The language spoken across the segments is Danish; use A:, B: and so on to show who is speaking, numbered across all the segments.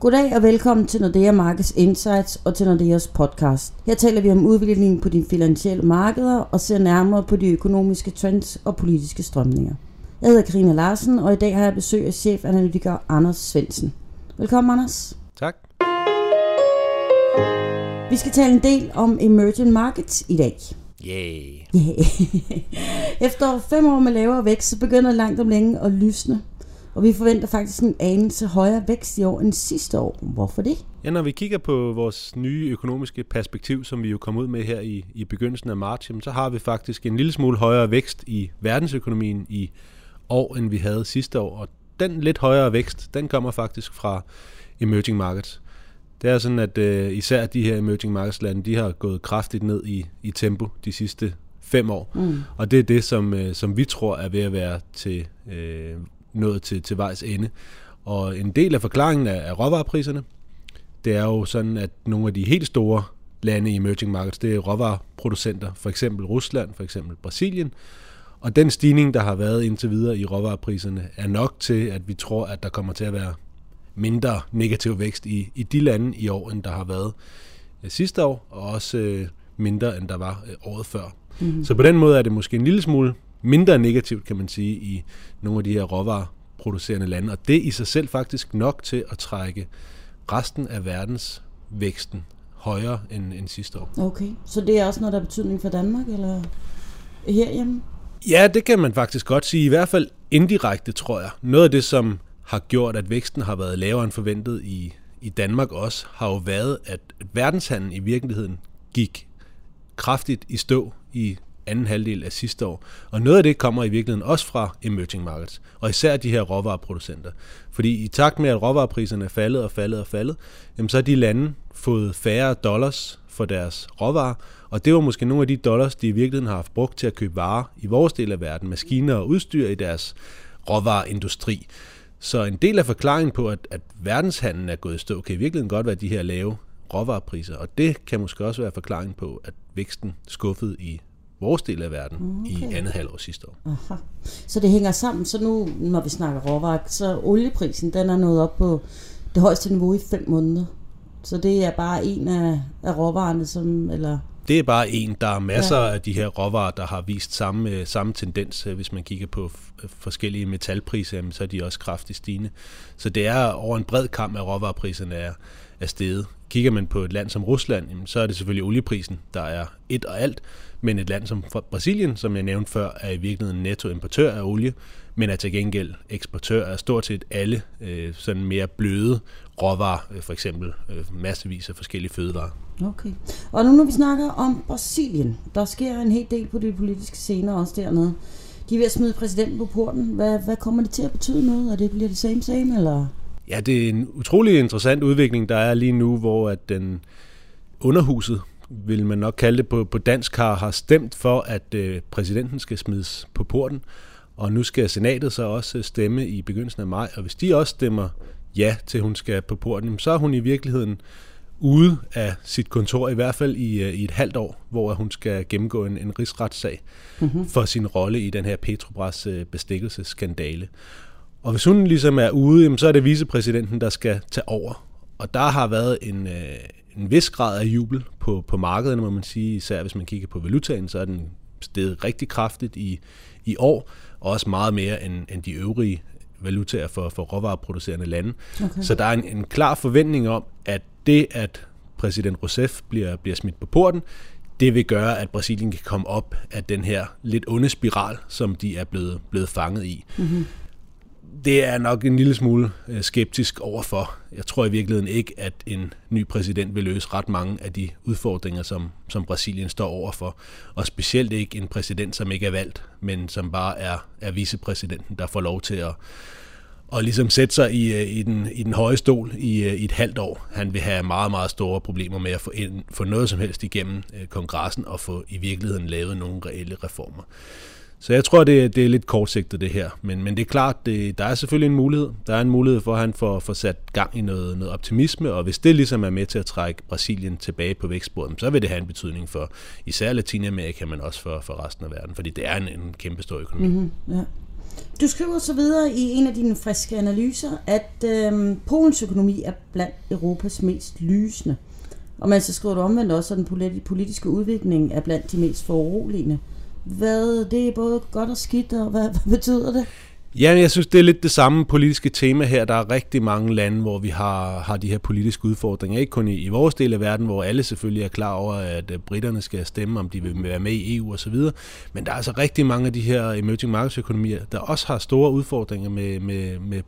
A: Goddag og velkommen til Nordea Markets Insights og til Nordeas podcast. Her taler vi om udviklingen på de finansielle markeder og ser nærmere på de økonomiske trends og politiske strømninger. Jeg hedder Karina Larsen, og i dag har jeg besøg af chefanalytiker Anders Svensen. Velkommen, Anders.
B: Tak.
A: Vi skal tale en del om emerging markets i dag.
B: Yay.
A: Yeah. Efter fem år med lavere vækst, så begynder langt om længe at lysne. Og vi forventer faktisk en anelse højere vækst i år end sidste år. Hvorfor det?
B: Ja, når vi kigger på vores nye økonomiske perspektiv, som vi jo kom ud med her i, i begyndelsen af marts, så har vi faktisk en lille smule højere vækst i verdensøkonomien i år, end vi havde sidste år. Og den lidt højere vækst, den kommer faktisk fra emerging markets. Det er sådan, at uh, især de her emerging markets lande, de har gået kraftigt ned i, i tempo de sidste fem år. Mm. Og det er det, som, uh, som vi tror er ved at være til uh, nået til, til vejs ende. Og en del af forklaringen er, er råvarepriserne. Det er jo sådan, at nogle af de helt store lande i emerging markets, det er råvareproducenter, for eksempel Rusland, for eksempel Brasilien. Og den stigning, der har været indtil videre i råvarepriserne, er nok til, at vi tror, at der kommer til at være mindre negativ vækst i, i de lande i år, end der har været øh, sidste år, og også øh, mindre, end der var øh, året før. Mm-hmm. Så på den måde er det måske en lille smule mindre negativt, kan man sige, i nogle af de her råvareproducerende lande. Og det er i sig selv faktisk nok til at trække resten af verdens væksten højere end, end sidste år.
A: Okay, så det er også noget, der har betydning for Danmark, eller herhjemme?
B: Ja, det kan man faktisk godt sige. I hvert fald indirekte, tror jeg. Noget af det, som har gjort, at væksten har været lavere end forventet i, i Danmark også, har jo været, at verdenshandlen i virkeligheden gik kraftigt i stå i anden halvdel af sidste år. Og noget af det kommer i virkeligheden også fra emerging markets, og især de her råvareproducenter. Fordi i takt med, at råvarepriserne er faldet og faldet og faldet, jamen så har de lande fået færre dollars for deres råvarer, og det var måske nogle af de dollars, de i virkeligheden har haft brugt til at købe varer i vores del af verden, maskiner og udstyr i deres råvareindustri. Så en del af forklaringen på, at, at verdenshandlen er gået i stå, kan i virkeligheden godt være de her lave råvarepriser, og det kan måske også være forklaringen på, at væksten skuffede i vores del af verden okay. i andet halvår sidste år. Aha.
A: Så det hænger sammen, så nu når vi snakker råvarer, så olieprisen den er nået op på det højeste niveau i fem måneder. Så det er bare en af, af råvarerne, som, eller
B: det er bare en. Der er masser ja. af de her råvarer, der har vist samme, øh, samme tendens. Hvis man kigger på forskellige metalpriser, så er de også kraftigt stigende. Så det er over en bred kamp, at råvarepriserne er, er steget. Kigger man på et land som Rusland, så er det selvfølgelig olieprisen, der er et og alt. Men et land som Brasilien, som jeg nævnte før, er i virkeligheden nettoimportør af olie, men er til gengæld eksportør af stort set alle øh, sådan mere bløde råvarer, øh, for eksempel øh, massevis af forskellige fødevarer.
A: Okay. Og nu når vi snakker om Brasilien, der sker en hel del på de politiske scener også dernede. De er ved at smide præsidenten på porten. Hvad, hvad kommer det til at betyde noget? Er det bliver det same same, eller?
B: Ja, det er en utrolig interessant udvikling, der er lige nu, hvor at den underhuset, vil man nok kalde det på, på dansk, har, har stemt for, at øh, præsidenten skal smides på porten. Og nu skal senatet så også stemme i begyndelsen af maj. Og hvis de også stemmer ja til, at hun skal på porten, så er hun i virkeligheden ude af sit kontor, i hvert fald i, øh, i et halvt år, hvor hun skal gennemgå en, en rigsretssag mm-hmm. for sin rolle i den her Petrobras øh, bestikkelseskandale. Og hvis hun ligesom er ude, så er det vicepræsidenten, der skal tage over. Og der har været en, øh, en vis grad af jubel på, på markedet, må man sige. Især hvis man kigger på valutaen, så er den steget rigtig kraftigt i, i år, og også meget mere end, end de øvrige valutaer for, for råvareproducerende lande. Okay. Så der er en, en klar forventning om, at det, at præsident Rousseff bliver, bliver smidt på porten, det vil gøre, at Brasilien kan komme op af den her lidt onde spiral, som de er blevet, blevet fanget i. Mm-hmm det er nok en lille smule øh, skeptisk overfor. Jeg tror i virkeligheden ikke, at en ny præsident vil løse ret mange af de udfordringer, som, som Brasilien står overfor. Og specielt ikke en præsident, som ikke er valgt, men som bare er, er vicepræsidenten, der får lov til at, og ligesom sætte sig i, øh, i, den, i den høje stol i, øh, i et halvt år. Han vil have meget, meget store problemer med at få, ind, få noget som helst igennem kongressen og få i virkeligheden lavet nogle reelle reformer. Så jeg tror, det, det er lidt kortsigtet det her. Men, men det er klart, det, der er selvfølgelig en mulighed. Der er en mulighed for, at han får, får sat gang i noget, noget optimisme, og hvis det ligesom er med til at trække Brasilien tilbage på vækstbordet, så vil det have en betydning for især Latinamerika, men også for, for resten af verden, fordi det er en, en kæmpe stor økonomi. Mm-hmm, ja.
A: Du skriver så videre i en af dine friske analyser, at øh, Polens økonomi er blandt Europas mest lysende. Og man så skriver du omvendt også, at den politiske udvikling er blandt de mest foruroligende. Hvad, det er både godt og skidt, og hvad, hvad betyder det?
B: Ja, jeg synes, det er lidt det samme politiske tema her. Der er rigtig mange lande, hvor vi har, har de her politiske udfordringer. Ikke kun i, i vores del af verden, hvor alle selvfølgelig er klar over, at øh, britterne skal stemme, om de vil være med i EU osv. Men der er altså rigtig mange af de her emerging markets økonomier, der også har store udfordringer med, med, med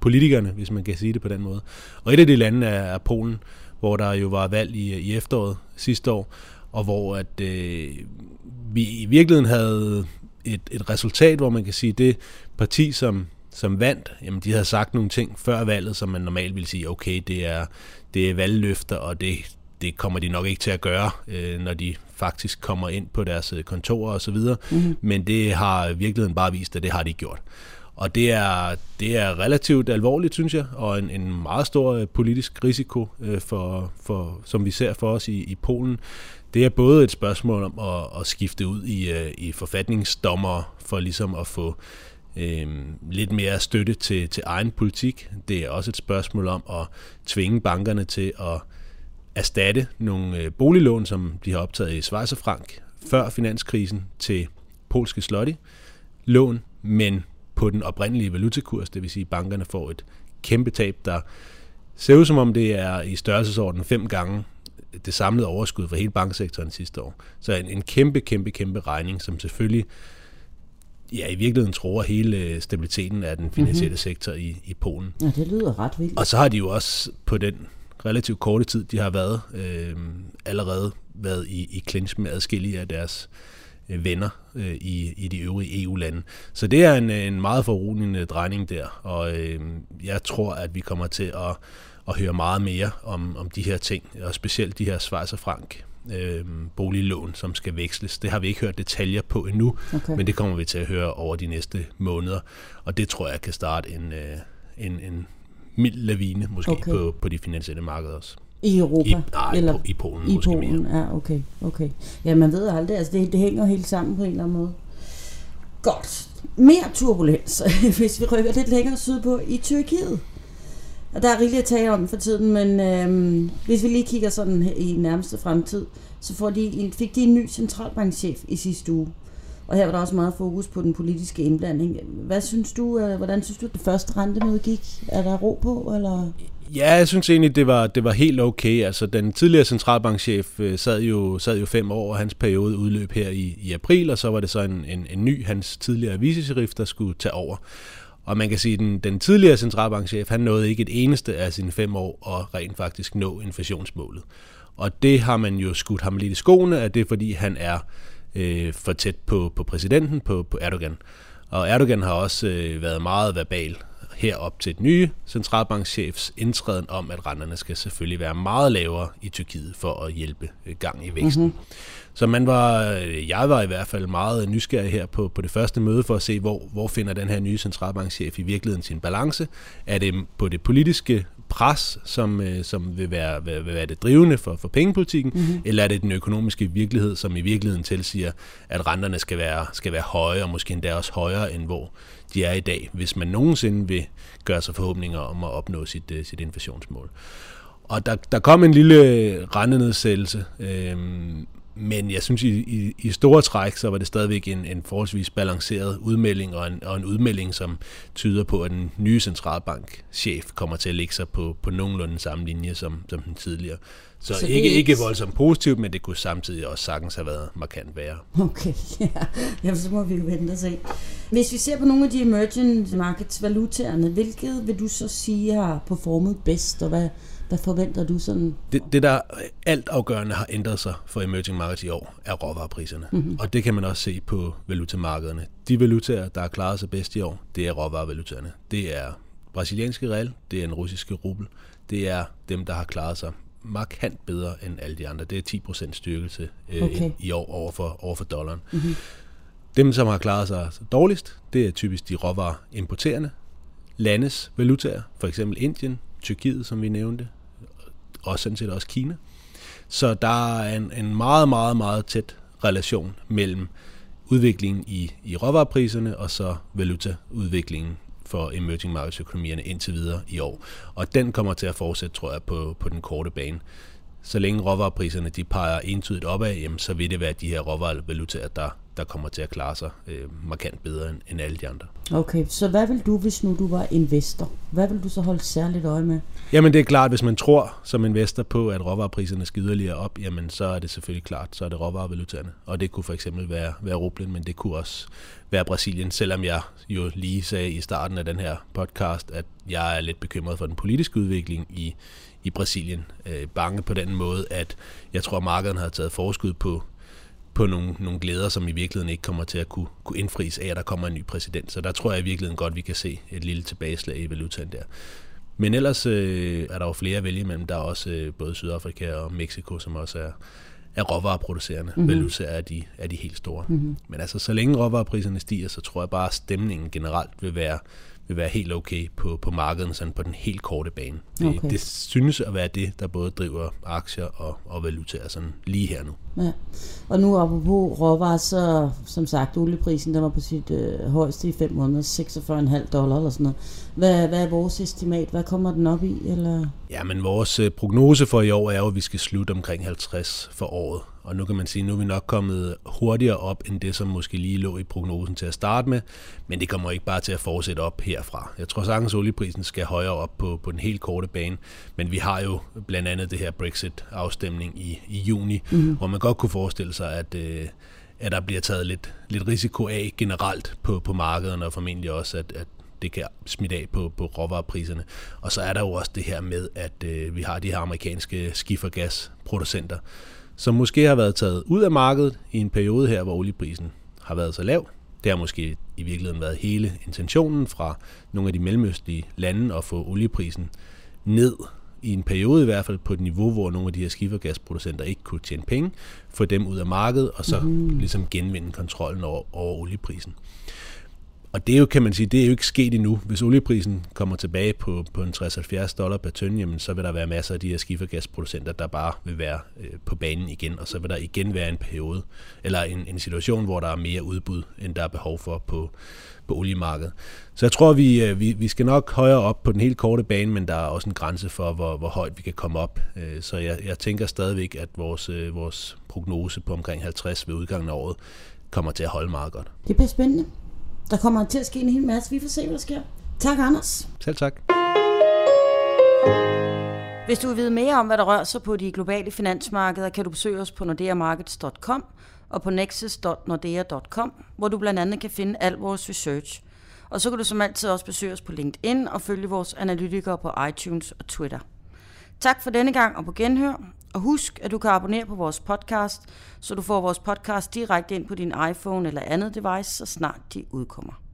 B: politikerne, hvis man kan sige det på den måde. Og et af de lande er, er Polen, hvor der jo var valg i, i efteråret sidste år, og hvor at øh, vi i virkeligheden havde et, et resultat, hvor man kan sige, det parti, som, som vandt, jamen de havde sagt nogle ting før valget, som man normalt ville sige, okay, det er, det er valgløfter, og det, det kommer de nok ikke til at gøre, øh, når de faktisk kommer ind på deres øh, kontorer osv., mm-hmm. men det har virkeligheden bare vist, at det har de gjort. Og det er, det er relativt alvorligt, synes jeg, og en, en meget stor øh, politisk risiko, øh, for, for, som vi ser for os i, i Polen. Det er både et spørgsmål om at, at skifte ud i, øh, i forfatningsdommer for ligesom at få øh, lidt mere støtte til, til egen politik. Det er også et spørgsmål om at tvinge bankerne til at erstatte nogle øh, boliglån, som de har optaget i Schweizerfrank før finanskrisen til polske slotti lån, men på den oprindelige valutakurs, det vil sige, at bankerne får et kæmpe tab, der ser ud som om det er i størrelsesorden fem gange det samlede overskud for hele banksektoren sidste år. Så en, en kæmpe, kæmpe, kæmpe regning, som selvfølgelig ja, i virkeligheden tror hele stabiliteten af den finansielle mm-hmm. sektor i, i Polen.
A: Ja, det lyder ret vildt.
B: Og så har de jo også på den relativt korte tid, de har været, øh, allerede været i, i clinch med adskillige af deres øh, venner øh, i, i de øvrige EU-lande. Så det er en, en meget foruroligende drejning der, og øh, jeg tror, at vi kommer til at, at høre meget mere om, om de her ting, og specielt de her Schweizer frank øh, boliglån, som skal veksles. Det har vi ikke hørt detaljer på endnu, okay. men det kommer vi til at høre over de næste måneder, og det tror jeg kan starte en, øh, en, en mild lavine måske okay. på, på de finansielle markeder også.
A: I Europa? I,
B: nej,
A: eller
B: i Polen
A: i
B: måske
A: Polen.
B: mere.
A: Ja, okay, okay. Ja, man ved aldrig, altså det, det hænger helt sammen på en eller anden måde. Godt. Mere turbulens, hvis vi rykker lidt længere sydpå i Tyrkiet. Og der er rigeligt at tale om for tiden, men øhm, hvis vi lige kigger sådan i nærmeste fremtid, så får de, fik de en ny centralbankchef i sidste uge. Og her var der også meget fokus på den politiske indblanding. Hvad synes du, øh, hvordan synes du, at det første rentemøde gik? Er der ro på, eller?
B: Ja, jeg synes egentlig, det var, det var helt okay. Altså, den tidligere centralbankchef øh, sad jo, sad jo fem år, og hans periode udløb her i, i april, og så var det så en, en, en ny, hans tidligere vicesheriff, der skulle tage over. Og man kan sige, at den, den tidligere centralbankchef, han nåede ikke et eneste af sine fem år og rent faktisk nå inflationsmålet. Og det har man jo skudt ham lidt i skoene, at det er fordi, han er øh, for tæt på, på præsidenten, på, på Erdogan. Og Erdogan har også øh, været meget verbal herop til den nye centralbankchefs indtræden om, at renterne skal selvfølgelig være meget lavere i Tyrkiet for at hjælpe øh, gang i væksten. Mm-hmm. Så man var, øh, jeg var i hvert fald meget nysgerrig her på, på det første møde for at se, hvor, hvor finder den her nye centralbankchef i virkeligheden sin balance. Er det på det politiske pres, som, øh, som vil, være, vil være det drivende for, for pengepolitikken, mm-hmm. eller er det den økonomiske virkelighed, som i virkeligheden tilsiger, at renterne skal være, skal være høje, og måske endda også højere, end hvor de er i dag, hvis man nogensinde vil gøre sig forhåbninger om at opnå sit, øh, sit inflationsmål. Og der, der kom en lille rentenedsættelse, øh, men jeg synes, i, i, i store træk, så var det stadigvæk en, en forholdsvis balanceret udmelding, og en, og en udmelding, som tyder på, at den nye centralbankchef kommer til at lægge sig på, på nogenlunde samme linje som, som den tidligere. Så, så ikke, ikke voldsomt positivt, men det kunne samtidig også sagtens have været markant værre.
A: Okay, ja. Jamen, så må vi jo vente og se. Hvis vi ser på nogle af de emerging markets valutaerne, hvilket vil du så sige har performet bedst, og hvad, hvad forventer du sådan?
B: Det, det, der alt afgørende har ændret sig for emerging markets i år, er råvarepriserne. Mm-hmm. Og det kan man også se på valutamarkederne. De valutaer, der har klaret sig bedst i år, det er råvarevalutaerne. Det er brasilianske real, det er den russiske rubel, det er dem, der har klaret sig markant bedre end alle de andre. Det er 10% styrkelse øh, okay. i år over for, over for dollaren. Mm-hmm. Dem, som har klaret sig dårligst, det er typisk de råvarer importerende landes valutaer, for eksempel Indien, Tyrkiet, som vi nævnte, og sådan set også Kina. Så der er en, en meget, meget, meget tæt relation mellem udviklingen i, i råvarepriserne, og så valutaudviklingen for emerging markets økonomierne indtil videre i år. Og den kommer til at fortsætte, tror jeg, på, på den korte bane så længe råvarepriserne de peger entydigt opad, jamen, så vil det være de her råvarevalutaer, der, der kommer til at klare sig øh, markant bedre end, end alle de andre.
A: Okay, så hvad vil du, hvis nu du var investor? Hvad vil du så holde særligt øje med?
B: Jamen det er klart, hvis man tror som investor på, at råvarepriserne skal yderligere op, jamen så er det selvfølgelig klart, så er det råvarevalutaerne. Og det kunne for eksempel være, være rublen, men det kunne også være Brasilien, selvom jeg jo lige sagde i starten af den her podcast, at jeg er lidt bekymret for den politiske udvikling i, i Brasilien. Øh, bange på den måde, at jeg tror, at markedet har taget forskud på, på nogle, nogle glæder, som i virkeligheden ikke kommer til at kunne, kunne indfries af, at der kommer en ny præsident. Så der tror jeg i virkeligheden godt, vi kan se et lille tilbageslag i valutaen der. Men ellers øh, er der jo flere at vælge imellem. Der er også øh, både Sydafrika og Mexico, som også er, er råvareproducerende. Mm-hmm. Valuta er de, er de helt store. Mm-hmm. Men altså, så længe råvarepriserne stiger, så tror jeg bare, at stemningen generelt vil være, vil være helt okay på, på markedet, sådan på den helt korte bane. Det, okay. det synes at være det, der både driver aktier og, og valutaer sådan lige her nu.
A: Ja. Og nu apropos råvarer, så som sagt, olieprisen der var på sit øh, højeste i 5 måneder, 46,5 dollar eller sådan noget. Hvad, hvad er vores estimat? Hvad kommer den op i? Eller?
B: Ja, men vores øh, prognose for i år er jo, at vi skal slutte omkring 50 for året. Og nu kan man sige, at nu er vi nok kommet hurtigere op, end det, som måske lige lå i prognosen til at starte med. Men det kommer ikke bare til at fortsætte op herfra. Jeg tror sagtens, at olieprisen skal højere op på, på den helt korte bane. Men vi har jo blandt andet det her Brexit-afstemning i, i juni, mm. hvor man godt kunne forestille sig, at, øh, at der bliver taget lidt, lidt risiko af generelt på, på markederne, og formentlig også, at, at det kan smitte af på, på råvarepriserne. Og så er der jo også det her med, at øh, vi har de her amerikanske skifergasproducenter, som måske har været taget ud af markedet i en periode her, hvor olieprisen har været så lav. Det har måske i virkeligheden været hele intentionen fra nogle af de mellemøstlige lande at få olieprisen ned i en periode i hvert fald på et niveau, hvor nogle af de her skifergasproducenter ikke kunne tjene penge, få dem ud af markedet og så mm. ligesom genvinde kontrollen over, over olieprisen. Og det er jo, kan man sige, det er jo ikke sket endnu. Hvis olieprisen kommer tilbage på, på en 60-70 dollar per tønde, jamen, så vil der være masser af de her skifergasproducenter, der bare vil være øh, på banen igen, og så vil der igen være en periode, eller en, en situation, hvor der er mere udbud, end der er behov for på, på oliemarkedet. Så jeg tror, vi, øh, vi, vi skal nok højere op på den helt korte bane, men der er også en grænse for, hvor, hvor højt vi kan komme op. Øh, så jeg, jeg tænker stadigvæk, at vores, øh, vores prognose på omkring 50 ved udgangen af året kommer til at holde meget godt.
A: Det bliver spændende. Der kommer til at ske en hel masse. Vi får se, hvad der sker. Tak, Anders.
B: Selv tak.
A: Hvis du vil vide mere om, hvad der rører sig på de globale finansmarkeder, kan du besøge os på nordeamarkets.com og på nexus.nordea.com, hvor du blandt andet kan finde al vores research. Og så kan du som altid også besøge os på LinkedIn og følge vores analytikere på iTunes og Twitter. Tak for denne gang og på genhør. Og husk, at du kan abonnere på vores podcast, så du får vores podcast direkte ind på din iPhone eller andet device, så snart de udkommer.